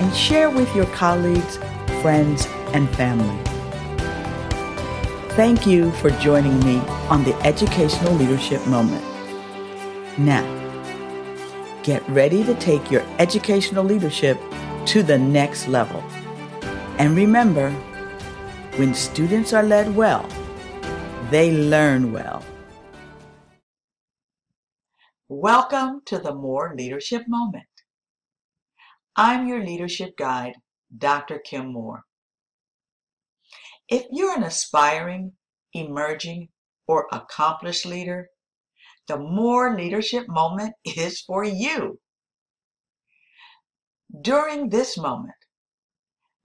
and share with your colleagues, friends, and family. Thank you for joining me on the Educational Leadership Moment. Now, get ready to take your educational leadership to the next level. And remember, when students are led well, they learn well. Welcome to the MOORE Leadership Moment. I'm your leadership guide, Dr. Kim Moore. If you're an aspiring, emerging, or accomplished leader, the MOORE Leadership Moment is for you. During this moment,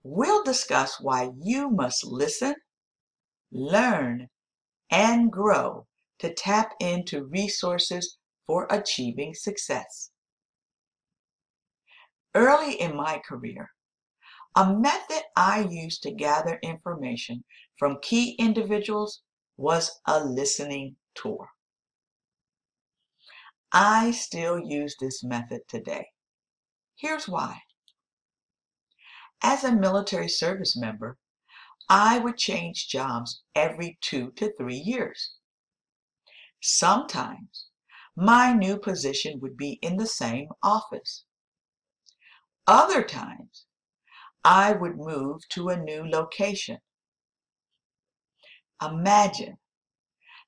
we'll discuss why you must listen, learn, and grow to tap into resources for achieving success. Early in my career, a method I used to gather information from key individuals was a listening tour. I still use this method today. Here's why. As a military service member, I would change jobs every two to three years. Sometimes my new position would be in the same office. Other times, I would move to a new location. Imagine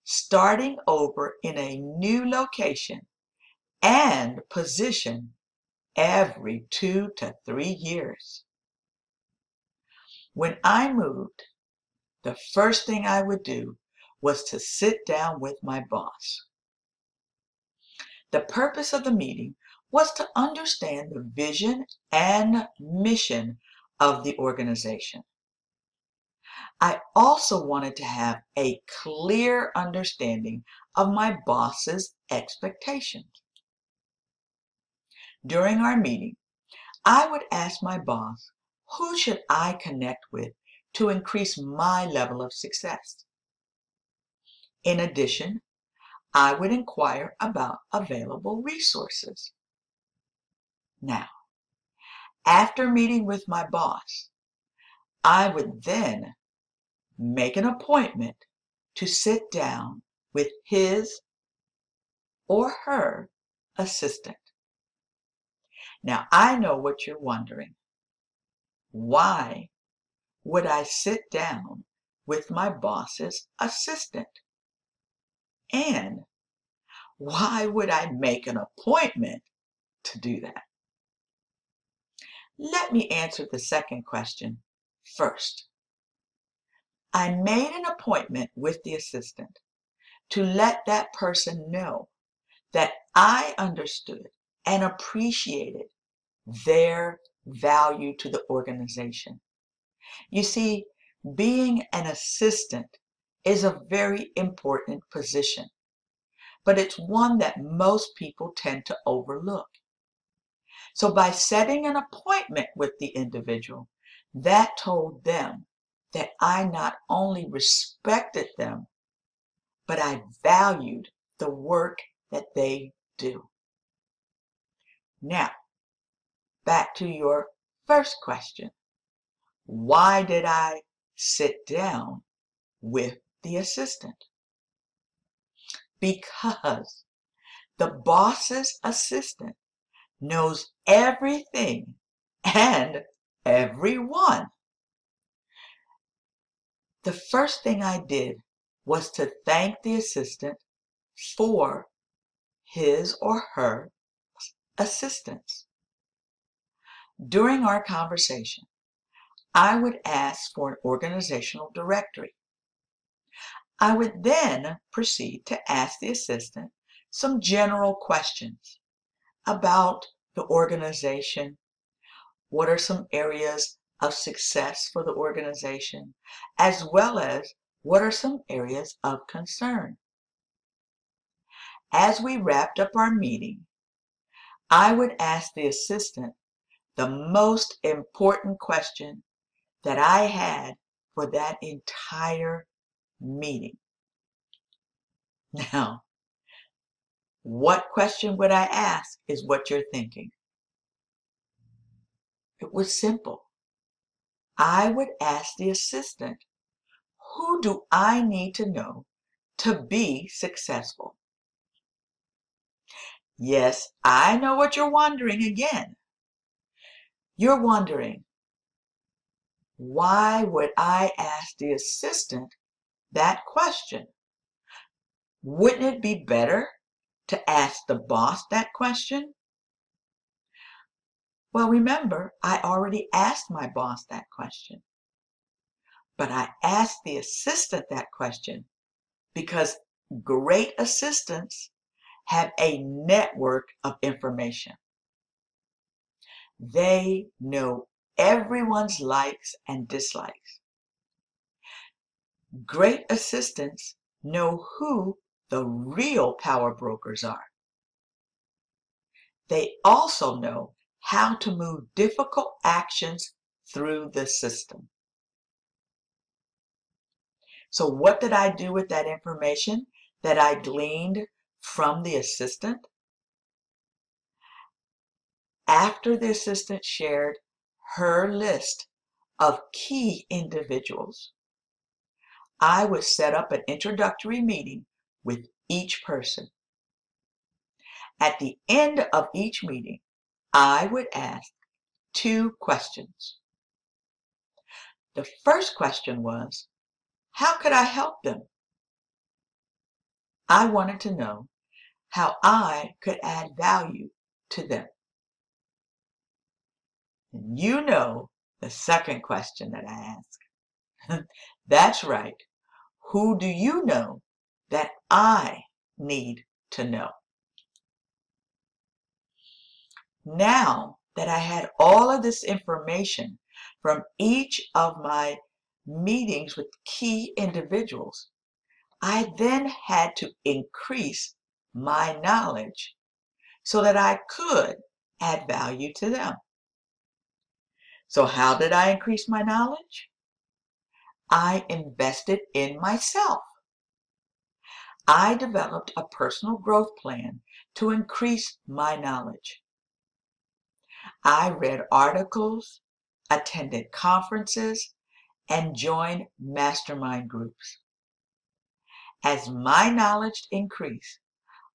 starting over in a new location and position every two to three years. When I moved, the first thing I would do was to sit down with my boss. The purpose of the meeting was to understand the vision and mission of the organization. I also wanted to have a clear understanding of my boss's expectations. During our meeting, I would ask my boss, who should I connect with to increase my level of success? In addition, I would inquire about available resources. Now, after meeting with my boss, I would then make an appointment to sit down with his or her assistant. Now, I know what you're wondering. Why would I sit down with my boss's assistant? And why would I make an appointment to do that? Let me answer the second question first. I made an appointment with the assistant to let that person know that I understood and appreciated their value to the organization. You see, being an assistant is a very important position, but it's one that most people tend to overlook. So by setting an appointment with the individual, that told them that I not only respected them, but I valued the work that they do. Now, back to your first question. Why did I sit down with the assistant? Because the boss's assistant knows everything and everyone. The first thing I did was to thank the assistant for his or her assistance. During our conversation, I would ask for an organizational directory. I would then proceed to ask the assistant some general questions about the organization. What are some areas of success for the organization, as well as what are some areas of concern. As we wrapped up our meeting, I would ask the assistant the most important question that I had for that entire meeting. Now, what question would I ask is what you're thinking. It was simple. I would ask the assistant, who do I need to know to be successful? Yes, I know what you're wondering again. You're wondering, why would I ask the assistant that question? Wouldn't it be better to ask the boss that question? Well, remember, I already asked my boss that question. But I asked the assistant that question because great assistants have a network of information. They know everyone's likes and dislikes. Great assistants know who the real power brokers are. They also know how to move difficult actions through the system. So, what did I do with that information that I gleaned from the assistant? After the assistant shared her list of key individuals, I would set up an introductory meeting with each person. At the end of each meeting, I would ask two questions. The first question was, how could I help them? I wanted to know how I could add value to them. And you know the second question that I ask. That's right. Who do you know that I need to know? Now that I had all of this information from each of my meetings with key individuals, I then had to increase my knowledge so that I could add value to them. So, how did I increase my knowledge? I invested in myself. I developed a personal growth plan to increase my knowledge. I read articles, attended conferences, and joined mastermind groups. As my knowledge increased,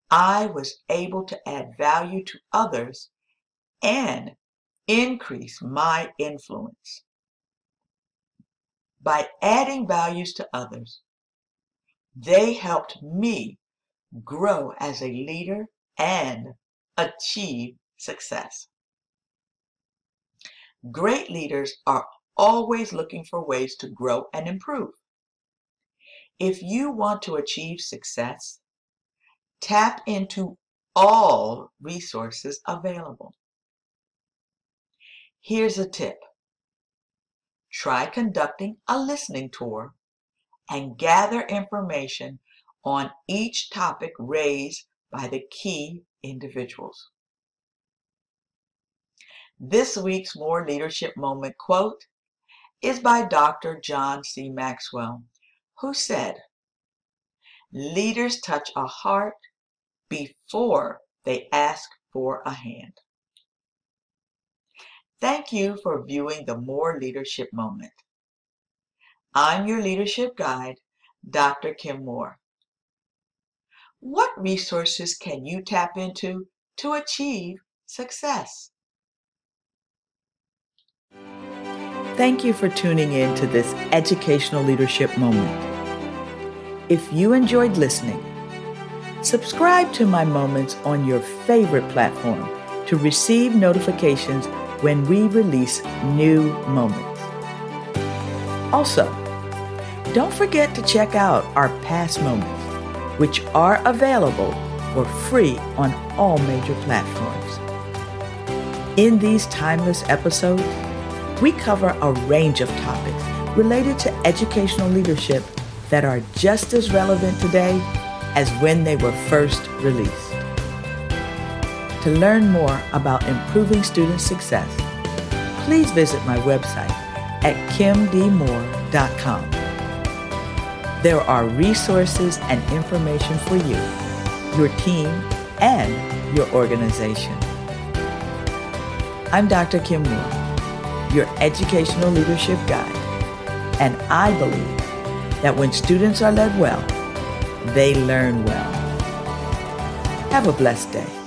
I was able to add value to others and increase my influence. By adding values to others, they helped me grow as a leader and achieve success. Great leaders are always looking for ways to grow and improve. If you want to achieve success, tap into all resources available. Here's a tip. Try conducting a listening tour and gather information on each topic raised by the key individuals. This week's MOORE Leadership Moment quote is by Dr. John C. Maxwell, who said, Leaders touch a heart before they ask for a hand. Thank you for viewing the MOORE Leadership Moment. I'm your leadership guide, Dr. Kim Moore. What resources can you tap into to achieve success? Thank you for tuning in to this educational leadership moment. If you enjoyed listening, subscribe to my moments on your favorite platform to receive notifications when we release new moments. Also, don't forget to check out our past moments, which are available for free on all major platforms. In these timeless episodes, we cover a range of topics related to educational leadership that are just as relevant today as when they were first released. To learn more about improving student success, please visit my website at kimdmoore.com. There are resources and information for you, your team, and your organization. I'm Dr. Kim Moore your educational leadership guide. And I believe that when students are led well, they learn well. Have a blessed day.